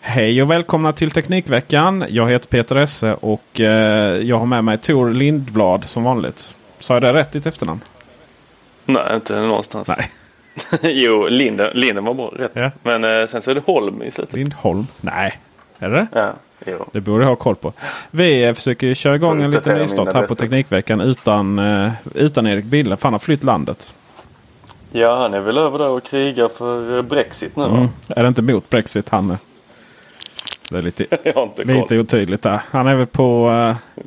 Hej och välkomna till Teknikveckan. Jag heter Peter Esse och eh, jag har med mig Tor Lindblad som vanligt. Sa jag det rätt ditt efternamn? Nej, inte någonstans. Nej. jo, Linden, Linden var bra. Rätt. Ja. Men eh, sen så är det Holm i slutet. Lindholm? Nej. Är det Ja, jo. Det borde jag ha koll på. Vi eh, försöker köra igång en liten nystart här på. Teknikveckan utan, utan Erik Bille. Han har flytt landet. ja, han är väl över där och krigar för Brexit nu? Mm. Är det inte mot Brexit han är? Det är lite, inte lite otydligt där. Han är väl på... Eh,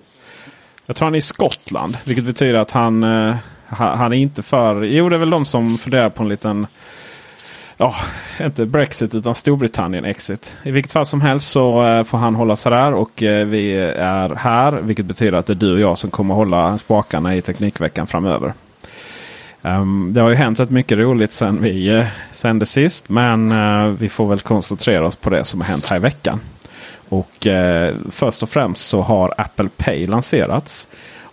jag tror han är i Skottland. Vilket betyder att han, ha- han är inte för... Jo, det är väl de som funderar på en liten... Ja, inte Brexit utan Storbritannien exit. I vilket fall som helst så eh, får han hålla sig där och vi är här. Vilket betyder att det är du och jag som kommer hålla spakarna i Teknikveckan framöver. Ehm, det har ju hänt rätt mycket roligt sen vi uh, sände sist. Men eh, vi får väl koncentrera oss på det som har hänt här i veckan. Och eh, först och främst så har Apple Pay lanserats.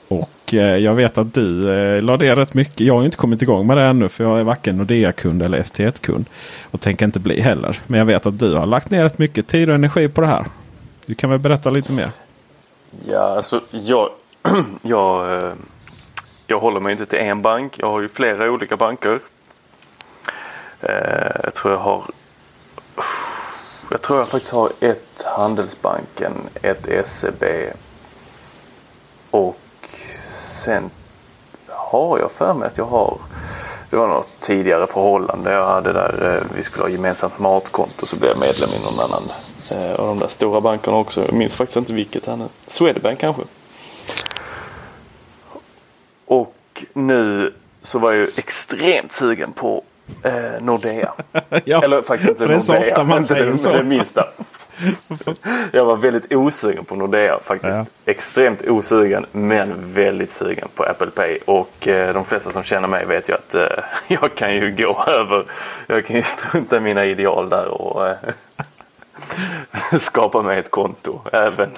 Och eh, jag vet att du eh, la det rätt mycket. Jag har ju inte kommit igång med det ännu för jag är varken Nordea-kund eller ST1-kund. Och tänker inte bli heller. Men jag vet att du har lagt ner rätt mycket tid och energi på det här. Du kan väl berätta lite mer? Ja, alltså jag, jag, eh, jag håller mig inte till en bank. Jag har ju flera olika banker. Eh, Jag tror jag har jag tror jag faktiskt har ett Handelsbanken, ett SEB och sen har jag för mig att jag har det var något tidigare förhållande jag hade där eh, vi skulle ha gemensamt matkonto så blev jag medlem i någon annan Och av de där stora bankerna också. Jag minns faktiskt inte vilket här nu. Swedbank kanske. Och nu så var jag ju extremt sugen på eh, Nordea. Ja, Eller faktiskt inte för det är så Nordea. ofta man inte säger det, så. det minsta. Jag var väldigt osugen på Nordea faktiskt. Ja. Extremt osugen men väldigt sugen på Apple Pay. Och eh, de flesta som känner mig vet ju att eh, jag kan ju gå över. Jag kan ju strunta i mina ideal där och eh, skapa mig ett konto även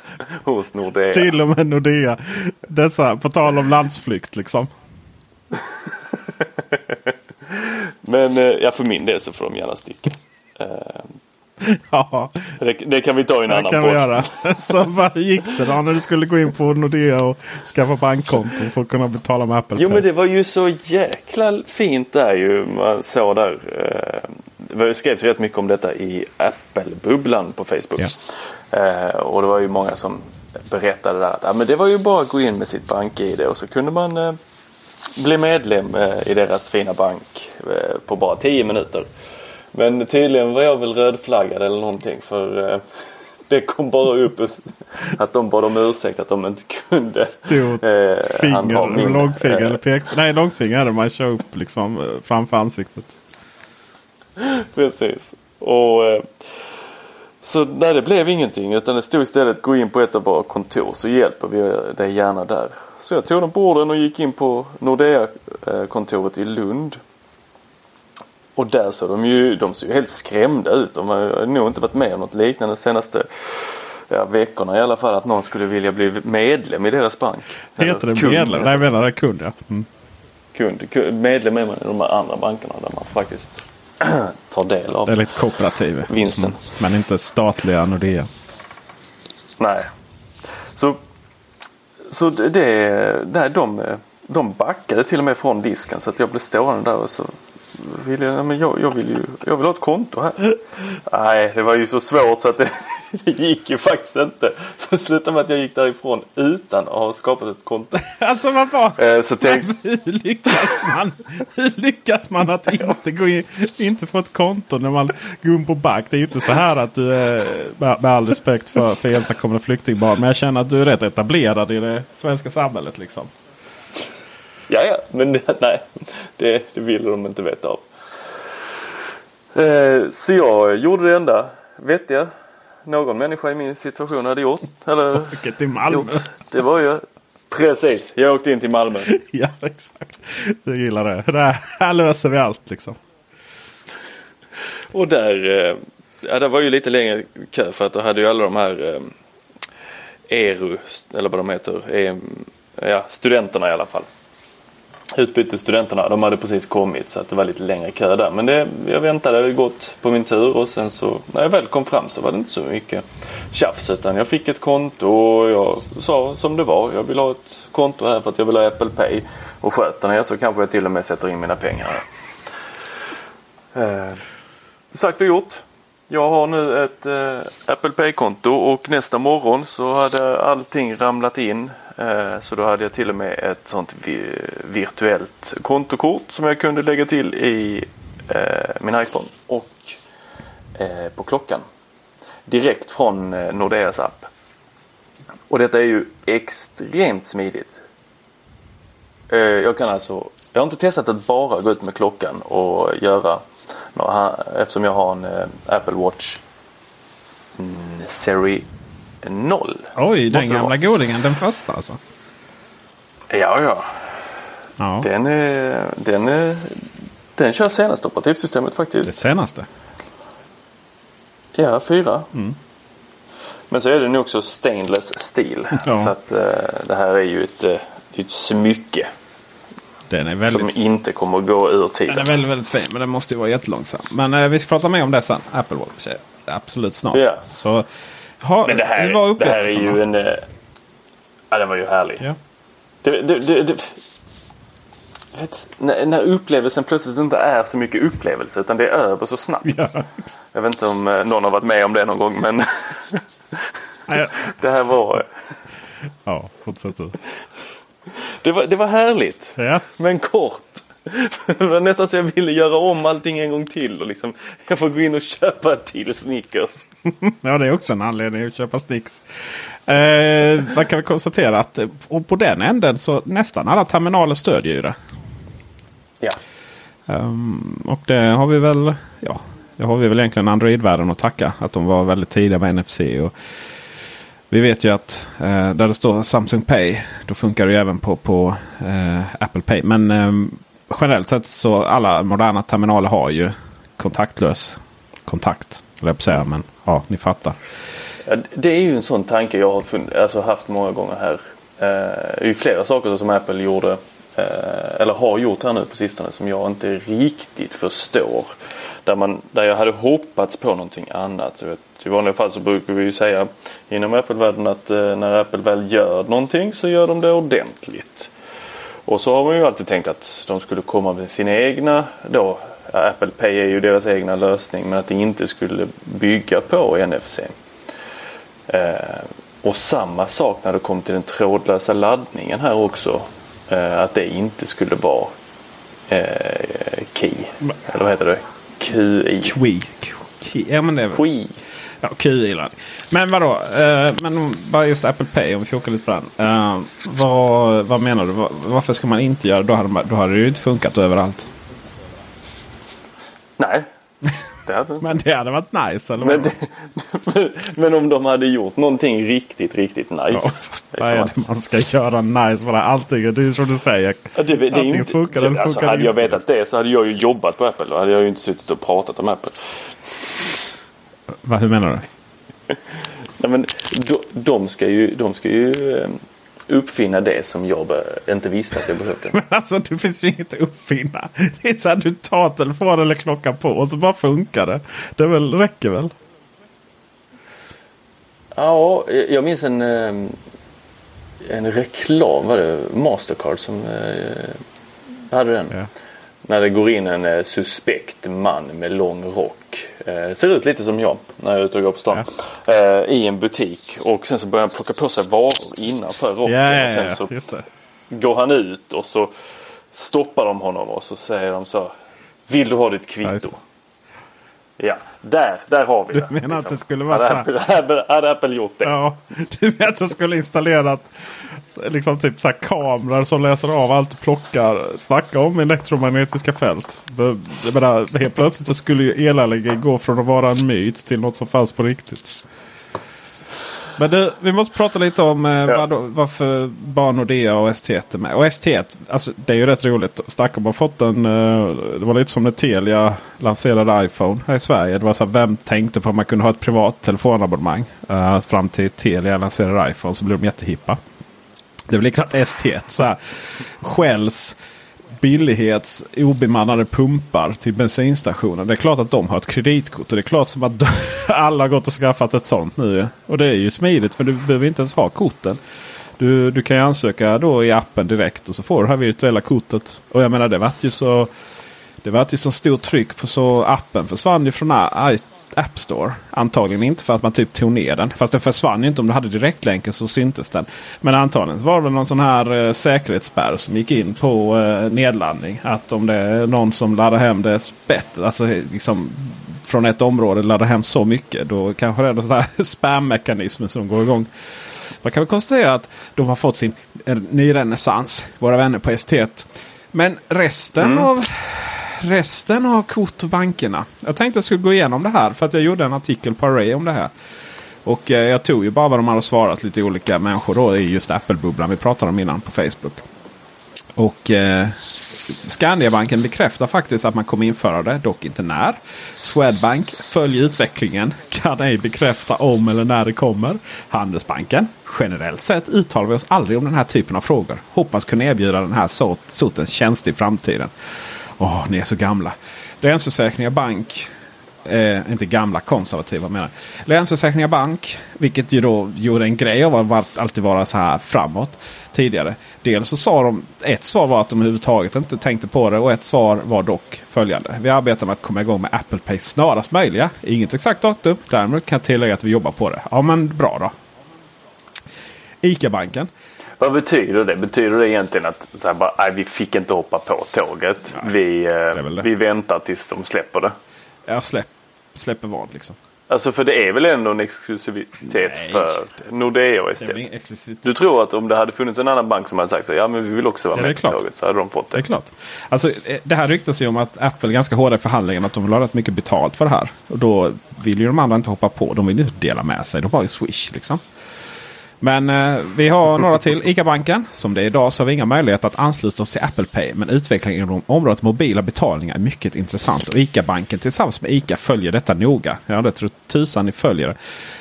hos Nordea. Till och med Nordea. Dessa, på tal om landsflykt liksom. Men eh, ja, för min del så får de gärna sticka. Ja, det, det kan vi ta i en det annan kan vi podd. göra. Så vad gick det då när du skulle gå in på Nordea och skaffa bankkonto för att kunna betala med Apple Jo Pay? men det var ju så jäkla fint där ju. Man såg där. eh, Det skrevs rätt mycket om detta i Apple-bubblan på Facebook. Eh, Och det var ju många som berättade där att ja, men det var ju bara att gå in med sitt bank-id och så kunde man bli medlem eh, i deras fina bank eh, på bara 10 minuter. Men tydligen var jag väl rödflaggad eller någonting för eh, det kom bara upp att de bad om ursäkt att de inte kunde Stort eh, Finger, långfinger eller pek... Nej, långfinger det man kör upp liksom framför ansiktet. Precis. Och, så nej, det blev ingenting utan det stod istället gå in på ett av våra kontor så hjälper vi dig gärna där. Så jag tog dem på orden och gick in på Nordea-kontoret i Lund. Och där såg de ju, de såg ju helt skrämda ut. De har nog inte varit med om något liknande de senaste ja, veckorna i alla fall. Att någon skulle vilja bli medlem i deras bank. Heter det kund. medlem? Nej, jag menar det kund ja. Mm. Kund, kund. Medlem är man i de här andra bankerna där man faktiskt tar del av Det är lite kooperativ. vinsten. Mm. Men inte statliga Nordea. Nej. Så, så det, det, nej, de, de backade till och med från disken så att jag blev stående där och så ville jag, men jag, jag, vill ju, jag vill ha ett konto här. Nej, det var ju så svårt så att det, det gick ju faktiskt inte. Så det slutade med att jag gick därifrån utan att ha skapat ett konto. Alltså vad var Eh, Så tänk, hur lyckas man? Hur lyckas man att inte gå in, inte få ett konto när man går in på bank? Det är ju inte så här att du är, med med all respekt för, för ensamkommande flyktingbarn. Men jag känner att du är rätt etablerad i det svenska samhället liksom. Ja, ja, men det, nej, det, det ville de inte veta av. Eh, så jag gjorde det enda vettiga någon människa i min situation hade gjort. Eller Åker till Malmö. gjort. Det var ju precis. Jag åkte in till Malmö. Ja, exakt. Jag gillar det. det här, löser vi allt liksom. Och där, eh, ja, det var ju lite längre kö för att då hade ju alla de här eh, ERU, eller vad de heter, eh, ja, studenterna i alla fall. Utbytesstudenterna, de hade precis kommit så att det var lite längre kö där. Men det, jag väntade gott på min tur och sen så när jag väl kom fram så var det inte så mycket tjafs utan jag fick ett konto och jag sa som det var. Jag vill ha ett konto här för att jag vill ha Apple Pay. Och sköter ni er så kanske jag till och med sätter in mina pengar här. Eh, sagt och gjort. Jag har nu ett eh, Apple Pay-konto och nästa morgon så hade allting ramlat in. Eh, så då hade jag till och med ett sånt virtuellt kontokort som jag kunde lägga till i eh, min iPhone och eh, på klockan. Direkt från Nordeas app. Och detta är ju extremt smidigt. Jag kan alltså, jag har inte testat att bara gå ut med klockan och göra eftersom jag har en Apple Watch-serie. Mm, 0. Oj, den det gamla godingen. Den första alltså. Ja, ja. Ja, Den, är, den, är, den kör senaste operativsystemet faktiskt. det senaste. Ja, fyra. Men så är den ju också stainless steel. Ja. Så att eh, det här är ju ett, eh, det ett smycke Den är väldigt, som inte kommer att gå ur den är tiden. väldigt, väldigt fin. Men den måste ju vara jättelångsam. Men eh, vi ska prata mer om det sen. Apple Watch. är Absolut snart. Ja. Så, ha, Men det här, var det här är ju en... eh, Ja, den var ju härlig. Ja. Det, det, det, det, vet, när, när upplevelsen plötsligt inte är så mycket upplevelse utan det är över så snabbt. Ja. Jag vet inte om eh, någon har varit med om det någon gång men det här var, ja, fortsätt du. det var, det var härligt. Ja. Men kort. Det var nästan så jag ville göra om allting en gång till och liksom jag får gå in och köpa ett till Snickers. ja, det är också en anledning att köpa Snicks. Eh, man kan väl konstatera att och på den änden så nästan alla terminaler stödjer ju det. Ja. Ehm, och det har vi väl, ja, det har vi väl egentligen Android-världen att tacka. Att de var väldigt tidiga med NFC. Och vi vet ju att eh, där det står Samsung Pay, då funkar det ju även på, på eh, Apple Pay. Men ehm, generellt sett så alla moderna terminaler har ju kontaktlös kontakt. höll jag på att säga, men ja, ni fattar. Ja, det är ju en sån tanke jag har alltså haft många gånger här. Eh, det är ju flera saker som Apple gjorde eh, eller har gjort här nu på sistone som jag inte riktigt förstår. Där, man, där jag hade hoppats på någonting annat. Så vet, I vanliga fall så brukar vi ju säga inom Apple-världen att eh, när Apple väl gör någonting så gör de det ordentligt. Och så har man ju alltid tänkt att de skulle komma med sina egna då. Apple Pay är ju deras egna lösning men att det inte skulle bygga på NFC. Eh, och samma sak när det kom till den trådlösa laddningen här också. Eh, att det inte skulle vara eh, Key. Eller vad heter det? QI. Qi. Ja, men det är. QI. Ja, QI -ladd. Men vadå? Eh, men bara just Apple Pay om vi fokar lite på den. Eh, vad, vad menar du? Var, varför ska man inte göra det? Då hade, man- då hade det ju inte funkat överallt. Nej. det hade inte. Men det hade varit nice eller Men, det, men om de hade gjort någonting riktigt, riktigt nice. Ja, Det är vad är det man ska göra nice? Bara allting, det är som du säger. Det, det är Antingen inte, funkar det eller alltså, funkar det Hade jag vetat det så hade jag ju jobbat på Apple. Då hade jag ju inte suttit och pratat om Apple. Va, hur menar du? Nej, men de, de, ska ju, de ska ju eh, uppfinna det som jag inte visste att jag behövde. Men alltså det finns ju inget att uppfinna. Det är så här, du tar telefonen eller klockan på och så bara funkar det. Det väl, räcker väl? Ja, jag minns en, eh, en reklam, var det Mastercard som eh, hade den? Ja. När det går in en eh, suspekt man med lång rock. Eh, ser ut lite som jag när jag är ute och går på stan. Eh, I en butik. Och sen så börjar han plocka på sig varor innanför rocken. Ja, ja, och sen ja, så går han ut och så stoppar de honom och så säger de så. Vill du ha ditt Ja, kvitto? Ja, där, där har vi Du det. menar att det skulle vara hade Apple, hade, hade Apple gjort det? Ja, du menar att de skulle installerat liksom typ så kameror som läser av allt du plockar. Snacka om elektromagnetiska fält. Det- Jag menar, helt plötsligt så skulle ju elallergi gå från att vara en myt till något som fanns på riktigt. Men du, vi måste prata lite om eh, Ja. vad, varför bara Nordea och ST1 är med. Och ST1, alltså, det är ju rätt roligt. Stockholm har fått en... Eh, det var lite som när Telia lanserade iPhone här i Sverige. Det var så här, vem tänkte på att man kunde ha ett privat telefonabonnemang? Eh, fram till Telia lanserade iPhone så blev de jättehippa. Det väl likadant ST1. Så här, Shells billighets obemannade pumpar till bensinstationer. Det är klart att de har ett kreditkort. Och det är klart som att alla har gått och skaffat ett sånt nu. Och det är ju smidigt för du behöver inte ens ha korten. Du, du kan ju ansöka då i appen direkt och så får du det här virtuella kortet. Och jag menar det vart ju så det var ju så stort tryck på så appen försvann ju från App Store. Antagligen inte för att man typ tog ner den. Fast den försvann inte om du hade direktlänken så syntes den. Men antagligen var det någon sån här eh, säkerhetsspärr som gick in på eh, nedladdning. Att om det är någon som laddar hem det spett, alltså liksom från ett område laddar hem så mycket. Då kanske det är sån här spam-mekanism som går igång. Man kan väl konstatera att de har fått sin eh, ny renässans. Våra vänner på ST1. Men resten av resten av kort och bankerna. Jag tänkte jag skulle gå igenom det här för att jag gjorde en artikel på Array om det här. Och eh, jag tog ju bara vad de hade svarat lite olika människor då i just Apple-bubblan vi pratade om innan på Facebook. Och eh, Skandiabanken bekräftar faktiskt att man kommer införa det, dock inte när. Swedbank följer utvecklingen, kan ej bekräfta om eller när det kommer. Handelsbanken, generellt sett uttalar vi oss aldrig om den här typen av frågor. Hoppas kunna erbjuda den här sortens tjänst i framtiden. Åh, ni är så gamla. Länsförsäkringar Bank Eh, inte gamla konservativa menar jag. Länsförsäkringar Bank, vilket ju då gjorde en grej av att alltid vara så här framåt tidigare. Dels så sa de, ett svar var att de överhuvudtaget inte tänkte på det och ett svar var dock följande. Vi arbetar med att komma igång med Apple Pay snarast möjliga. Inget exakt datum. Däremot kan jag tillägga att vi jobbar på det. Ja men bra då. ICA-banken. Vad betyder det? Betyder det egentligen att så här, bara, nej, vi fick inte hoppa på tåget. vi, är eh, vi väntar tills de släpper det. Jag släpp, släpper vad liksom. Alltså för det är väl ändå en exklusivitet Nej, för Nordea är exklusivitet. Du tror att om det hade funnits en annan bank som hade sagt så ja men vi vill också vara Ja, är med på tåget så hade de fått Det är det. klart. Alltså, eh, det här ryktas ju om att Apple är ganska hårda i förhandlingen. Att de vill ha rätt mycket betalt för det här. Och då vill ju de andra inte hoppa på. De vill ju inte dela med sig. De har ju Swish liksom. Men eh, vi har några till. ICA-banken. Som det är idag så har vi inga möjligheter att ansluta oss till Apple Pay. Men utvecklingen inom området mobila betalningar är mycket intressant. Och ICA-banken tillsammans med ICA följer detta noga. Ja, det tror tusan ni följer det.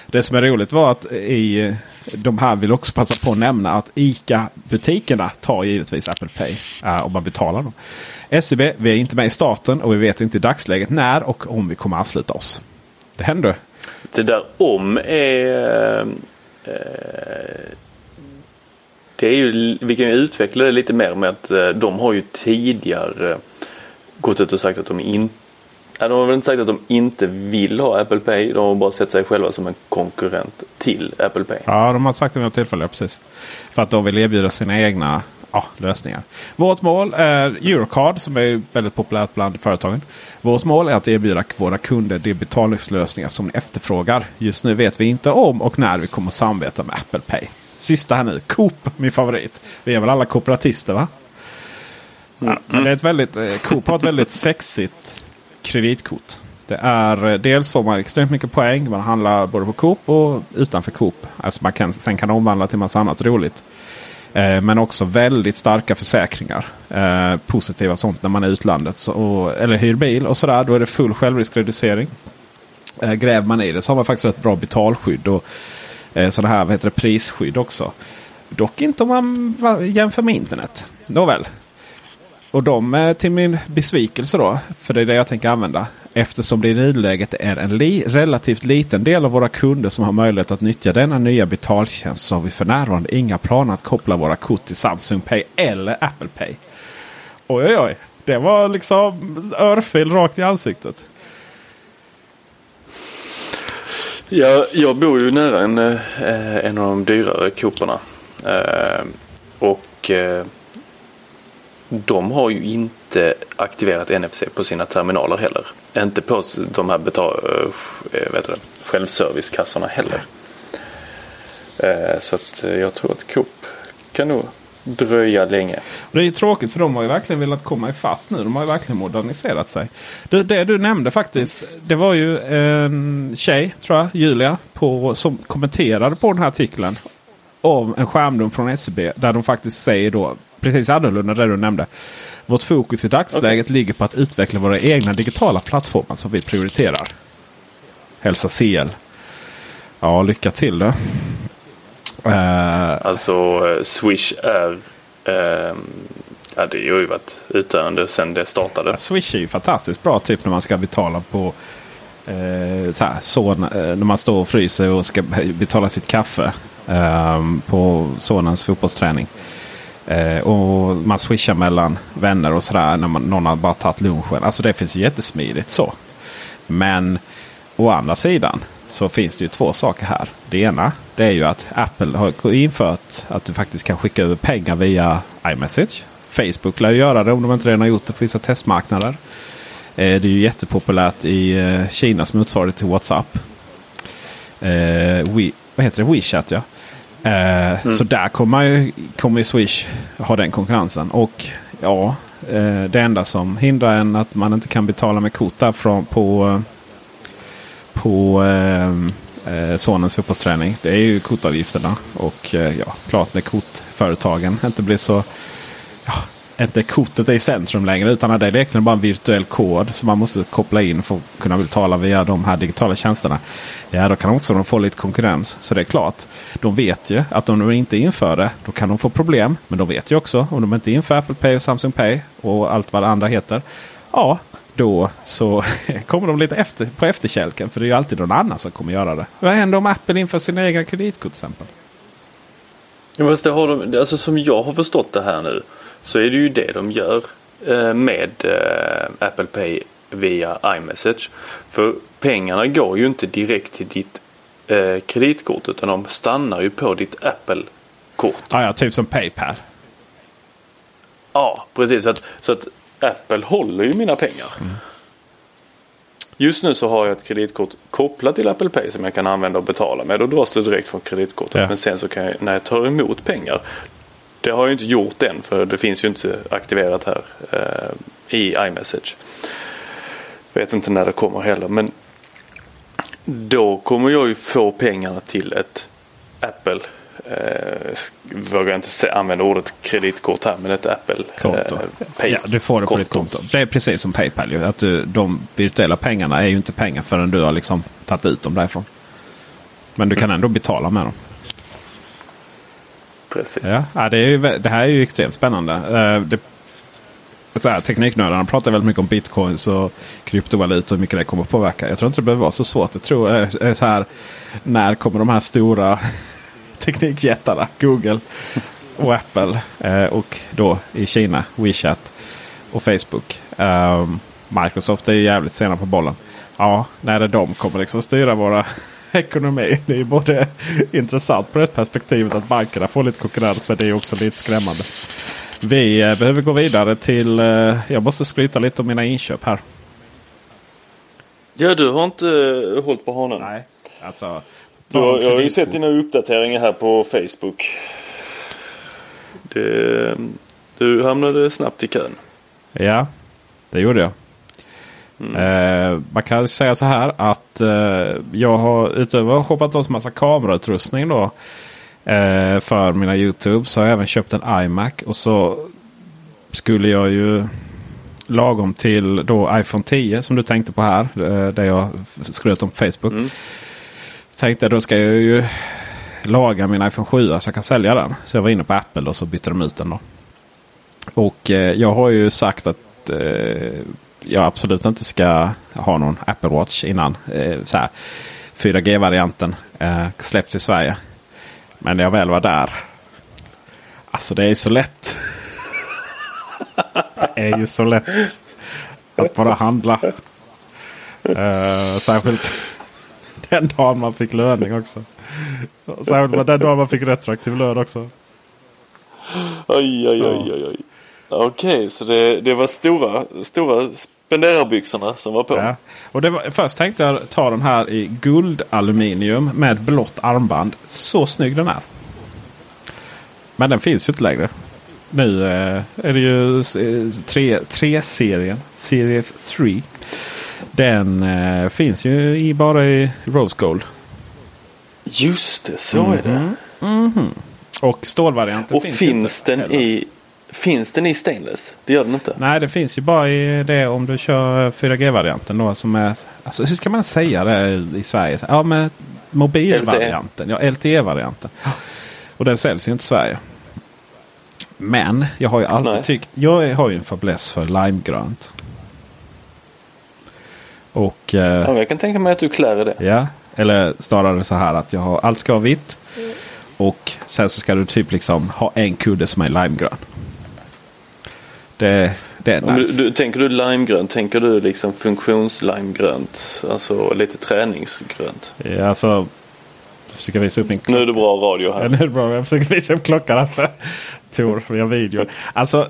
Det som är roligt var att i eh, de här vill också passa på att nämna att ICA-butikerna tar givetvis Apple Pay eh, om man betalar dem. SEB, vi är inte med i starten och vi vet inte i dagsläget när och om vi kommer ansluta oss. Det händer. Det där om är... Eh, Eh, det är ju, vi kan ju utveckla det lite mer med att eh, de har ju tidigare gått ut och sagt att de inte de har väl inte sagt att de inte vill ha Apple Pay. De har bara sett sig själva som en konkurrent till Apple Pay. Ja, de har sagt det vid något tillfälle. Precis. För att de vill erbjuda sina egna ja, lösningar. Vårt mål är Eurocard som är väldigt populärt bland företagen. Vårt mål är att erbjuda våra kunder de betalningslösningar som ni efterfrågar. Just nu vet vi inte om och när vi kommer samarbeta med Apple Pay. Sista här nu. Coop, min favorit. Vi är väl alla kooperatister va? Ja, men det är ett väldigt, eh, Coop har ett väldigt sexigt kreditkort. Det är, eh, dels får man extremt mycket poäng. Man handlar både på Coop och utanför Coop. Alltså man kan, sen kan omvandla till massa annat roligt. Eh, men också väldigt starka försäkringar. Eh, positiva sånt när man är utlandet. Så, och, eller hyr bil och sådär. Då är det full självriskreducering. Eh, gräver man i det så har man faktiskt ett bra betalskydd. Och eh, sådana här vad heter det, prisskydd också. Dock inte om man jämför med internet. Nåväl. Och de eh, till min besvikelse då. För det är det jag tänker använda. Eftersom det i nuläget är en li relativt liten del av våra kunder som har möjlighet att nyttja denna nya betaltjänst så har vi för närvarande inga planer att koppla våra kort till Samsung Pay eller Apple Pay. Oj oj oj. Det var liksom örfil rakt i ansiktet. Jag, jag bor ju nära en, eh, en av de dyrare Cooperna. Eh, och eh, de har ju inte aktiverat NFC på sina terminaler heller. Inte på de här betal, eh, eh, äh, vet det, självservicekassorna heller. Äh, så att jag tror att Coop kan nog dröja länge. Det är ju tråkigt för de har ju verkligen velat komma ifatt nu. De har ju verkligen moderniserat sig. Det, det du nämnde faktiskt. Det var ju en tjej, tror jag, Julia, på, som kommenterade på den här artikeln. Om en skärmdump från SCB. Där de faktiskt säger då precis annorlunda det du nämnde. Vårt fokus i dagsläget okay. ligger på att utveckla våra egna digitala plattformar som vi prioriterar. Hälsa CL. Ja, lycka till då. Uh, alltså Swish är... Uh, ja, det har ju varit utdöende sedan det startade. Swish är ju fantastiskt bra typ när man ska betala på uh, så här, son, när man står och fryser och ska betala sitt kaffe på sonens fotbollsträning. Eh, och man swishar mellan vänner och sådär när man, någon har bara tagit lunchen. Alltså det finns ju jättesmidigt så. Men å andra sidan så finns det ju två saker här. Det ena det är ju att Apple har infört att du faktiskt kan skicka över pengar via iMessage. Facebook lär ju göra det om de inte redan har gjort det på vissa testmarknader. Eh, det är ju jättepopulärt i eh, Kinas motsvarighet till WhatsApp. Eh, We, vad heter det? WeChat ja. Eh, mm. Så där kommer ju, kommer ju Swish ha den konkurrensen. Och ja, eh, det enda som hindrar en att man inte kan betala med kort där från, på, på eh, eh sonens fotbollsträning. Det är ju kortavgifterna. Och eh, ja, klart när kortföretagen inte blir så ja, inte kortet är i centrum längre utan det är egentligen bara en virtuell kod som man måste koppla in för att kunna betala via de här digitala tjänsterna. Ja, då kan också de få lite konkurrens. Så det är klart. De vet ju att om de inte inför det då kan de få problem. Men de vet ju också om de inte inför Apple Pay och Samsung Pay och allt vad det andra heter. Ja, då så kommer de lite efter, på efterkälken. För det är ju alltid någon annan som kommer göra det. Vad händer om Apple inför sina egna kreditkort till exempel? Ja, fast det har de, alltså som jag har förstått det här nu så är det ju det de gör eh, med eh, Apple Pay via iMessage. För pengarna går ju inte direkt till ditt eh, kreditkort utan de stannar ju på ditt Apple-kort. Ja, ja, typ som Paypal. Ja, precis. Så att, så att Apple håller ju mina pengar. Mm. Just nu så har jag ett kreditkort kopplat till Apple Pay som jag kan använda och betala med. Då dras det direkt från kreditkortet. Ja. Men sen så kan jag, när jag tar emot pengar. Det har jag inte gjort än för det finns ju inte aktiverat här eh, i iMessage. Vet inte när det kommer heller men då kommer jag ju få pengarna till ett Apple eh, vågar inte använda ordet kreditkort här, men ett Apple konto. Eh, pay ja, du får det på ditt konto. Det är precis som Paypal. Ju, att du, de virtuella pengarna är ju inte pengar förrän du har liksom tagit ut dem därifrån. Men du kan mm. ändå betala med dem. Precis. Ja, det, är ju, det här är ju extremt spännande. Uh, det, så här, tekniknördarna pratar väldigt mycket om bitcoins och kryptovalutor och hur mycket det kommer att påverka. Jag tror inte det behöver vara så svårt. Jag tror uh, så här, när kommer de här stora teknikjättarna Google och Apple. uh, och då i Kina WeChat och Facebook. Ehm, Microsoft är ju jävligt sena på bollen. Ja, när det de kommer liksom styra våra ekonomi. Det är både intressant på det perspektivet att bankerna får lite konkurrens. Men det är också lite skrämmande. Vi eh, behöver gå vidare till... Eh, jag måste skryta lite om mina inköp här. Ja, du har inte uh, hållit på honom. Nej, alltså. Du har, jag har ju sett dina uppdateringar här på Facebook. Det, du hamnade snabbt i kön. Ja, det gjorde jag. Eh, man kan säga så här att eh, jag har utöver att shoppat loss massa kamerautrustning då. Eh, för mina YouTube så har jag även köpt en iMac. Och så skulle jag ju lagom till då iPhone 10 som du tänkte på här. Eh, det jag skröt om på Facebook. Mm. Tänkte då ska jag ju laga min iPhone 7 så jag kan sälja den. Så jag var inne på Apple och så bytte de ut den då. Och eh, jag har ju sagt att eh, jag absolut inte ska ha någon Apple Watch innan eh, 4G-varianten eh, släpps i Sverige. Men när jag väl var där. Alltså det är så lätt. det är ju så lätt att bara handla. Eh, särskilt den dagen man fick löning också. Särskilt den dagen man fick retroaktiv lön också. Oj, oj, oj, oj, oj. Okej, så det, det var stora, stora spenderarbyxorna som var på. Ja. Och det var, först tänkte jag ta den här i guldaluminium med blått armband. Så snygg den är. Men den finns ju inte längre. Nu eh, är det ju 3-serien. Series 3. Den eh, finns ju i, bara i Rose Gold. Just det, så är det. Och stålvarianten Och finns, finns, den heller. i Finns den i stainless? Det gör den inte. Nej, det finns ju bara i det om du kör 4G-varianten. då som är, alltså, hur ska man säga det i Sverige? Ja, med mobilvarianten. Ja, LTE-varianten. Och den säljs ju inte i Sverige. Men jag har ju alltid Nej. tyckt. Jag har ju en fäbless för limegrönt. Och eh, Ja, jag kan tänka mig att du klär i det. Ja, eller snarare så här att jag har, allt ska vara vitt. Och sen så ska du typ liksom ha en kudde som är limegrön. Det, det är Om du, nice. du, tänker du limegrönt, tänker du liksom funktionslimegrönt? Alltså lite träningsgrönt. Ja, alltså, jag försöker visa upp min Nu är det bra radio Ja, här. nu är det bra. Jag försöker visa upp klockan här för Tor via video. Alltså,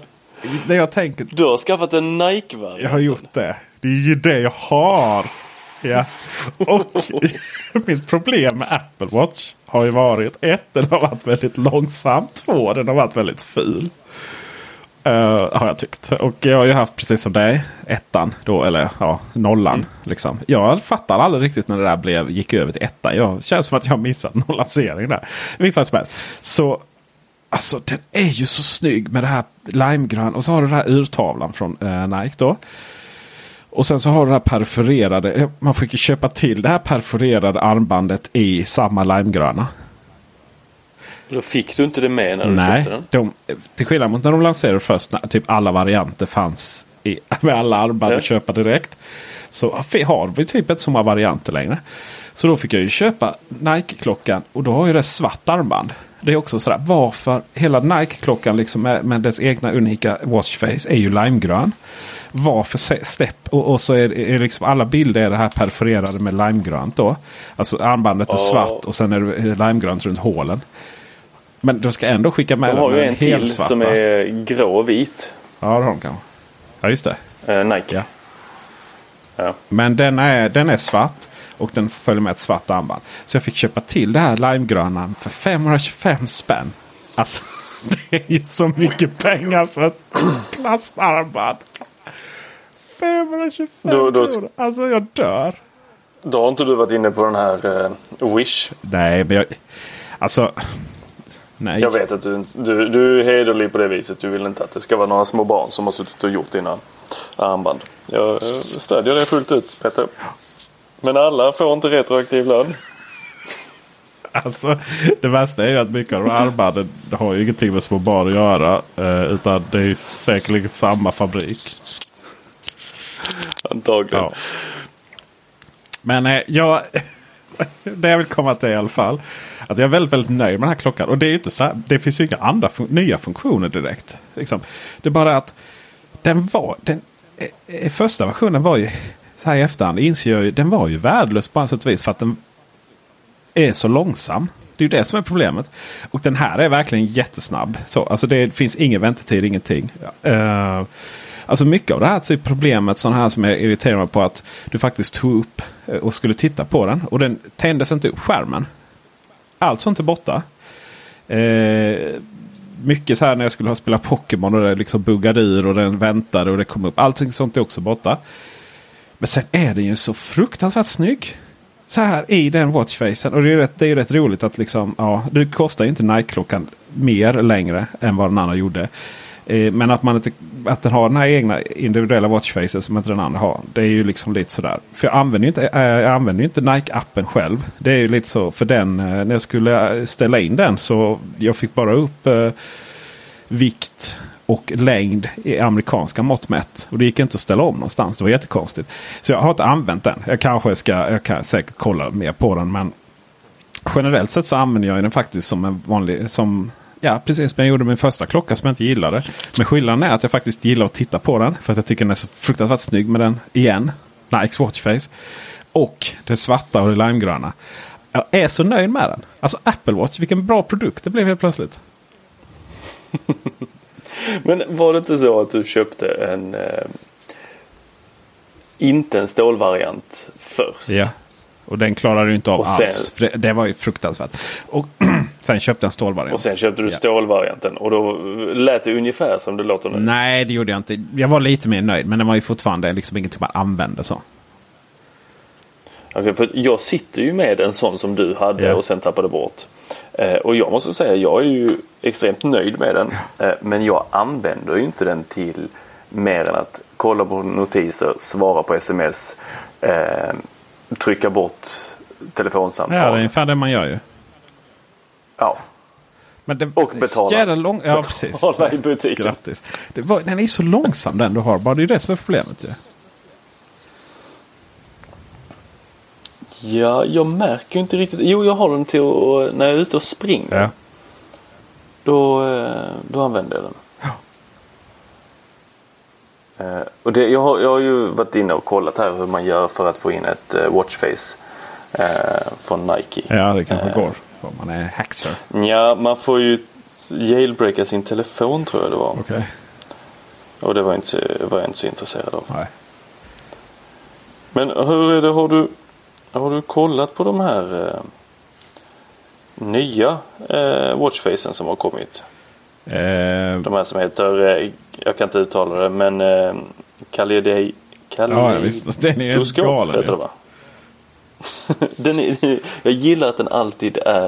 det jag tänker. Du har skaffat en Nike-variant. Jag har gjort det. Det är ju det jag har. Ja. Och mitt problem med Apple Watch har ju varit ett, den har varit väldigt långsam. Två, den har varit väldigt ful. Eh, har jag tyckt. Och jag har ju haft precis som dig, ettan då, eller ja, nollan. Liksom. Jag fattar aldrig riktigt när det där blev, gick över till ettan. Jag känns som att jag har missat någon lansering där. Vilket fall som helst. Så Alltså den är ju så snygg med det här limegrön. Och så har du den här urtavlan från eh, Nike då. Och sen så har du det här perforerade. eh, Man fick ju köpa till det här perforerade armbandet i samma limegröna. Då fick du inte det med när du Nej, köpte den? de, till skillnad mot när de lanserade först. När typ alla varianter fanns i, med alla armband Ja. att köpa direkt. Så har vi typ inte så många varianter längre. Så då fick jag ju köpa Nike-klockan och då har ju det svart armband. Det är också sådär varför hela Nike-klockan liksom med, med dess egna unika watchface är ju limegrön. Varför stepp och, och så är, är liksom alla bilder är det här perforerade med limegrönt då. Alltså armbandet är Ja. svart och sen är det limegrönt runt hålen. Men de ska ändå skicka med De har den ju en till helsvarta. som är grå och vit. Ja, det har de kanske. Ja, just det. Eh, Nike. Ja. Ja. Men den är, den är svart. Och den följer med ett svart armband. Så jag fick köpa till det här limegröna för 525 spänn. Alltså det är ju så mycket pengar för ett plastarmband. 525 Då- då- kronor. Alltså jag dör. Då har inte du varit inne på den här eh, Wish. Nej, men jag... Alltså... Nej. Jag vet att du, du, du är hederlig på det viset. Du vill inte att det ska vara några små barn som har suttit och gjort dina armband. Jag eh, stödjer det fullt ut Peter. Men alla får inte retroaktiv lön. Alltså, det värsta är ju att mycket av de armbanden har ju ingenting med små barn att göra. Eh, utan det är ju säkerligen samma fabrik. Antagligen. Ja. Men eh, jag, det jag vill komma till i alla fall. Alltså jag är väldigt, väldigt nöjd med den här klockan. Och det är inte så här, det finns ju inga andra fun- nya funktioner direkt. Liksom. Det är bara att den var, den, eh, eh, första versionen var ju så här i efterhand inser jag ju, den var ju värdelös på ett sätt och vis. För att den är så långsam. Det är ju det som är problemet. Och den här är verkligen jättesnabb. Så, alltså det finns ingen väntetid, ingenting. Uh, alltså mycket av det här så är problemet sådana här som jag irriterar mig på att du faktiskt tog upp eh, och skulle titta på den. Och den tändes inte upp skärmen. Allt sånt är borta. Eh, mycket så här när jag skulle ha spelat Pokémon och det liksom buggade ur och den väntade och det kom upp. Allting sånt är också borta. Men sen är den ju så fruktansvärt snygg. Så här i den watchfacen. Och det är ju rätt, det är ju rätt roligt att liksom, ja, det kostar ju inte Nike-klockan mer längre än vad den andra gjorde. Eh, men att, man inte, att den har den här egna individuella watchfacen som inte den andra har. Det är ju liksom lite sådär. För jag använder ju inte, eh, jag använder inte Nike-appen själv. Det är ju lite så för den. Eh, när jag skulle ställa in den så jag fick bara upp eh, vikt och längd i amerikanska mått mätt. Och det gick inte att ställa om någonstans. Det var jättekonstigt. Så jag har inte använt den. Jag kanske ska, jag kan säkert kolla mer på den. Men generellt sett så använder jag den faktiskt som en vanlig, som Ja, precis. Men jag gjorde min första klocka som jag inte gillade. Men skillnaden är att jag faktiskt gillar att titta på den. För att jag tycker den är så fruktansvärt snygg med den igen. Nikes Watchface. Och det svarta och det limegröna. Jag är så nöjd med den. Alltså Apple Watch, vilken bra produkt det blev helt plötsligt. Men var det inte så att du köpte en eh, inte en stålvariant först? Ja. Och den klarade du inte av sen- alls. Det, det var ju fruktansvärt. Och sen köpte jag en stålvariant. Och sen köpte du Ja. stålvarianten och då lät det ungefär som det låter nu. Nej, det gjorde jag inte. Jag var lite mer nöjd. Men den var ju fortfarande liksom ingenting man använde så. Okej, för jag sitter ju med en sån som du hade Ja. och sen tappade bort. Eh, och jag måste säga, jag är ju extremt nöjd med den. Eh, men jag använder ju inte den till mer än att kolla på notiser, svara på sms, eh, trycka bort telefonsamtal. Ja, det är ungefär det man gör ju. Ja. Men det, Och betala. Jävla lång, ja, precis. Betala i butiken. Grattis. Det var, den är så långsam den du har. Bara det är det som är problemet ju. Ja, jag märker inte riktigt. Jo, jag har den till att, när jag är ute och springer. Ja. Då, eh, då använder jag den. Eh, Och det, jag, har, jag har ju varit inne och kollat här hur man gör för att få in ett eh, watchface eh, från Nike. ja, det kanske går. Om man är hackser. Ja, man får ju jailbreaka sin telefon tror jag det var. Okej. Och det var, inte, var jag inte så intresserad av. Nej. Men hur är det, har du, har du kollat på de här eh, nya eh, watchfacen som har kommit? Eh, De här som heter, eh, jag kan inte uttala det, men eh, Kalidei... Ja, ja, visst. Den är helt galen, heter det va? den är, jag gillar att den alltid är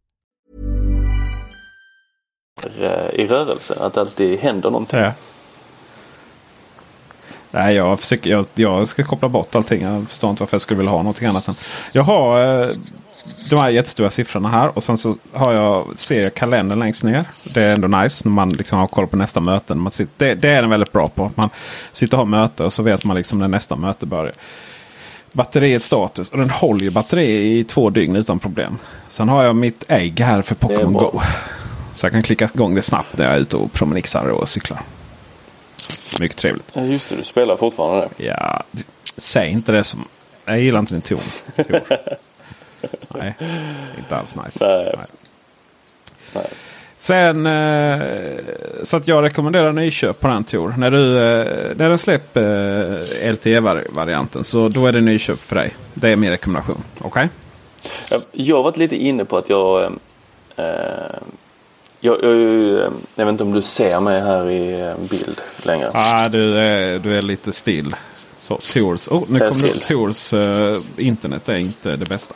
Eh, I rörelse, att det alltid händer någonting. Ja. Nej, jag, försöker, jag, jag ska koppla bort allting. Jag förstår inte varför jag skulle vilja ha någonting annat. Än. Jag har eh, de här jättestora siffrorna här och sen så har jag, ser jag kalendern längst ner. Det är ändå nice när man liksom har koll på nästa möte. Man sitter, det, det är den väldigt bra på. Man sitter och har möte och så vet man liksom när nästa möte börjar. Batteriets status och den håller ju batteri i två dygn utan problem. Sen har jag mitt ägg här för Pokémon Go. Så jag kan klicka igång det snabbt när jag är ute och promenixar och cyklar. Mycket trevligt. Ja, just det, du spelar fortfarande det. Ja, säg inte det som... Jag gillar inte din ton. Nej, inte alls nice. Nej. Nej. Sen eh, så att jag rekommenderar nyköp på den Tor. När, du, eh, när den släpper eh, LTE-varianten så då är det nyköp för dig. Det är min rekommendation. Okej? Okay? Jag har varit lite inne på att jag, jag, jag, jag, vet inte om du ser mig här i bild längre. Ja, du är, du är lite still. Så Tors, oh, nu kommer Tors uh, internet är inte det bästa.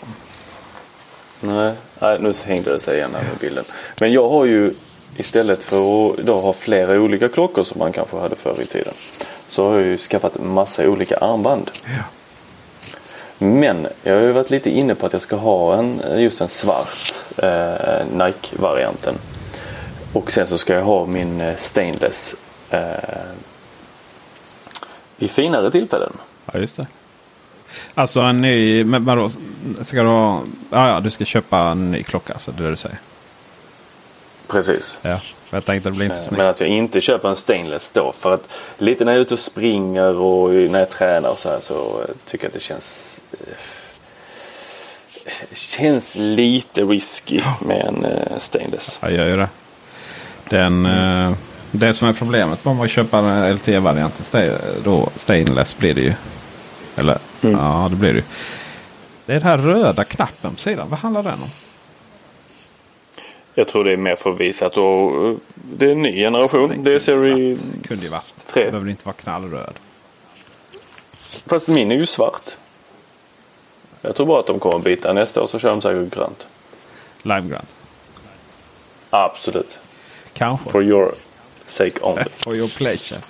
Nej, nej, nu hängde det sig igen här med bilden. Men jag har ju istället för att då ha flera olika klockor som man kanske hade förr i tiden. Så har jag ju skaffat massa olika armband. Ja. Men jag har ju varit lite inne på att jag ska ha en, just en svart eh, Nike-varianten. Och sen så ska jag ha min eh, stainless eh, vid finare tillfällen. Ja, just det. Alltså en ny... Men vadå? Ska du ha... Ja, ja, du ska köpa en ny klocka. Alltså, det är det du säger. Precis. Ja, jag tänkte det blir inte så snyggt. Men att jag inte köper en stainless då. För att lite när jag är ute och springer och när jag tränar och så här så tycker jag att det känns... Känns lite risky med en stainless. Ja, jag gör det. Den... Mm. Det som är problemet om man köper en LTE-varianten då stainless blir det ju. Eller mm. ja, det blir det ju. Det är den här röda knappen på sidan. Vad handlar den om? Jag tror det är mer för att visa att då, det är en ny generation. Det är serie Det kunde ju varit. 3. Det behöver inte vara knallröd. Fast min är ju svart. Jag tror bara att de kommer byta nästa år så kör de säkert grönt. Limegrönt? Absolut. Kanske. For your sake only. For your pleasure.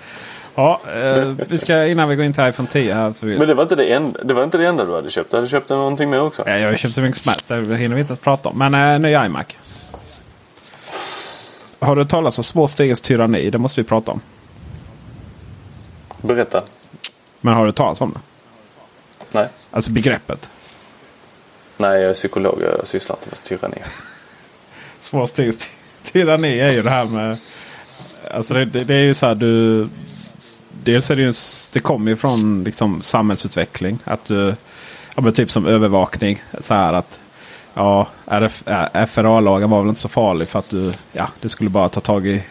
Ja, eh, vi ska innan vi går in till iPhone 10 här. Men det var, inte det, enda, det var inte det enda du hade köpt. Du hade köpt någonting mer också. Ja, jag har köpt så mycket som helst. Det hinner vi inte ens prata om. Men eh, ny iMac. Har du talat om små stegens tyranni? Det måste vi prata om. Berätta. Men har du talat om det? Nej. Alltså begreppet? Nej, jag är psykolog. Jag sysslar inte med tyranni. små stegens tyranni är ju det här med... Alltså det, det, det är ju så här du... Dels är det ju... Det kommer ju från liksom samhällsutveckling. Att du... Ja, men typ som övervakning. Så här att ja, FRA-lagen var väl inte så farlig för att du, ja, du skulle bara ta tag i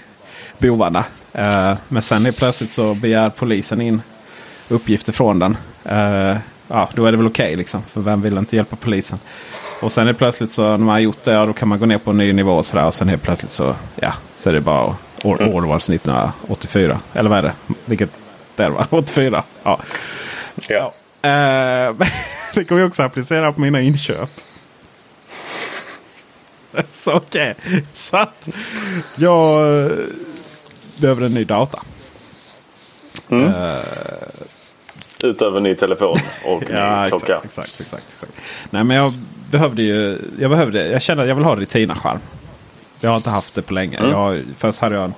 bovarna. Uh, men sen är plötsligt så begär polisen in uppgifter från den. Uh, ja, då är det väl okej okay, liksom. För vem vill inte hjälpa polisen? Och sen är det plötsligt så när man har gjort det, ja, då kan man gå ner på en ny nivå och sådär. Och sen helt plötsligt så, ja, så är det bara år, Orwells 1984. Eller vad är det? Vilket det var? 84? Ja. ja. Eh, det kommer jag också applicera på mina inköp. så okej. Okay. Så att jag eh, behöver en ny data. Mm. Uh, Utöver ny telefon och ja, ny klocka. Exakt, exakt, exakt, exakt. Nej men jag behövde ju. Jag behövde. Jag kände att jag vill ha Retina-skärm. Jag har inte haft det på länge. Mm. Jag, först hade jag en.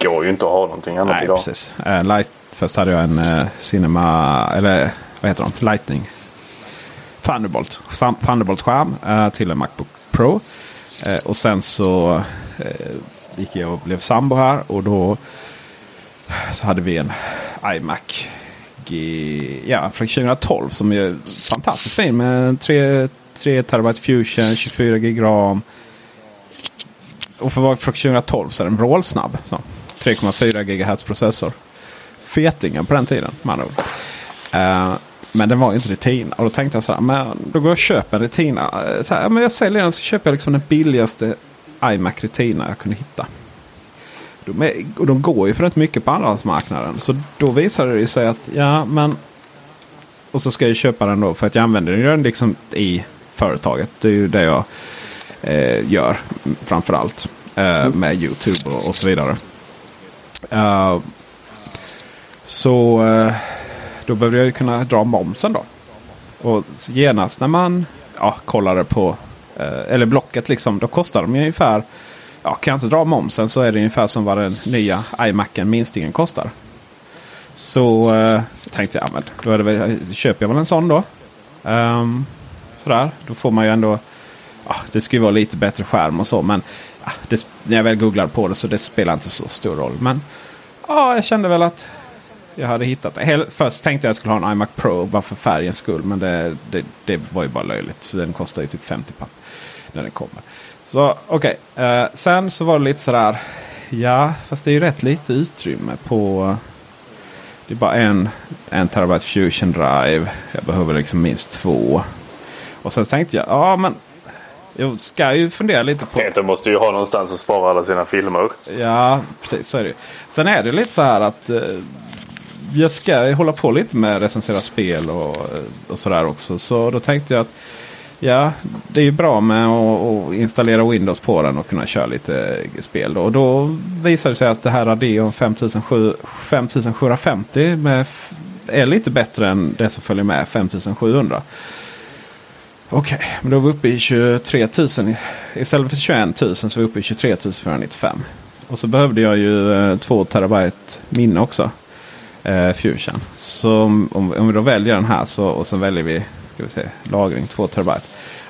Går ju inte att ha någonting annat Nej, idag. Precis. Uh, light, först hade jag en uh, Cinema. Eller vad heter de? Lightning. Thunderbolt. Thunderbolt-skärm eh, till en Macbook Pro. Och sen så gick jag och blev sambo här. Och då så hade vi en iMac ja, från 2012 som är fantastiskt fin med 3, 3 terabyte fusion, 24 gig ram. Och för att vara från 2012 så är den vrålsnabb. 3,4 GHz processor. Fetingen på den tiden med andra ord. Eh, men den var inte Retina. Och då tänkte jag så här, men då går jag och köper en Retina. Eh, så här, men jag säljer den så köper jag liksom den billigaste iMac Retina jag kunde hitta. De, är, och de går ju för rätt mycket på andrahandsmarknaden. Så då visade det sig att ja men. Och så ska jag köpa den då för att jag använder den liksom i företaget. Det är ju det jag eh, gör framförallt. Eh, med YouTube och, och så vidare. Eh, så eh, då behöver jag ju kunna dra momsen då. Och genast när man ja, kollade på eh, eller Blocket liksom. Då kostar de ungefär. Ja, kan jag inte dra momsen så är det ungefär som vad den nya iMacen minstingen kostar. Så eh, tänkte jag, ja, men då är det väl, eh, köper jag väl en sån då. Um, sådär, då får man ju ändå. Ja, det ska ju vara lite bättre skärm och så. Men ja, det, när jag väl googlar på det så det spelar inte så stor roll. Men ja, jag kände väl att jag hade hittat det. Hel- Först tänkte jag att jag skulle ha en iMac Pro bara för färgens skull. Men det, det, det var ju bara löjligt. Så den kostar ju typ 50 papp när den kommer. Så okej, eh, sen så var det lite sådär. Ja, fast det är ju rätt lite utrymme på. Det är bara en, en terabyte fusion drive. Jag behöver liksom minst två. Och sen tänkte jag, ja men. Jag ska ju fundera lite på. Peter måste ju ha någonstans att spara alla sina filmer. Ja, precis så är det ju. Sen är det lite så här att eh, jag ska hålla på lite med recensera spel och, och sådär också. Så då tänkte jag att ja, det är ju bra med att, installera Windows på den och kunna köra lite spel. Då. Och då visar det sig att det här Radeon 5750 med, är lite bättre än det som följer med 5700. Okej, men då är vi uppe i 23 000. Istället för 21 000 så är vi uppe i 23 495. Och så behövde jag ju eh, 2 terabyte minne också. Eh, Fusion. Så om, om vi då väljer den här så, och sen väljer vi ska vi se, lagring 2 terabyte.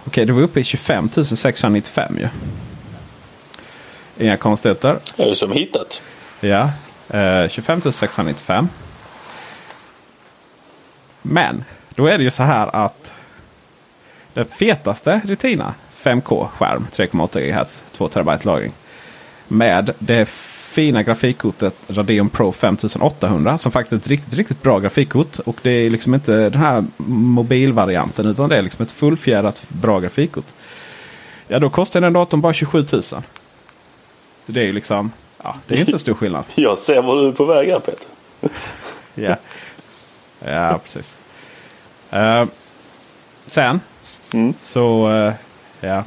Okej, då är vi uppe i 25 695 ju. Inga konstigheter. Är det som hittat? Ja, eh, 25 695. Men då är det ju så här att den fetaste Retina 5K-skärm 3,8 GHz 2 terabyte lagring. Med det fina grafikkortet Radeon Pro 5800 som faktiskt är ett riktigt, riktigt bra grafikkort. Och det är liksom inte den här mobilvarianten utan det är liksom ett fullfjädrat bra grafikkort. Ja, då kostar den datorn bara 27 000. Så det är ju liksom, ja, det är inte så stor skillnad. Jag ser var du är på väg här Peter. Ja, ja precis. Eh, sen så, eh, ja.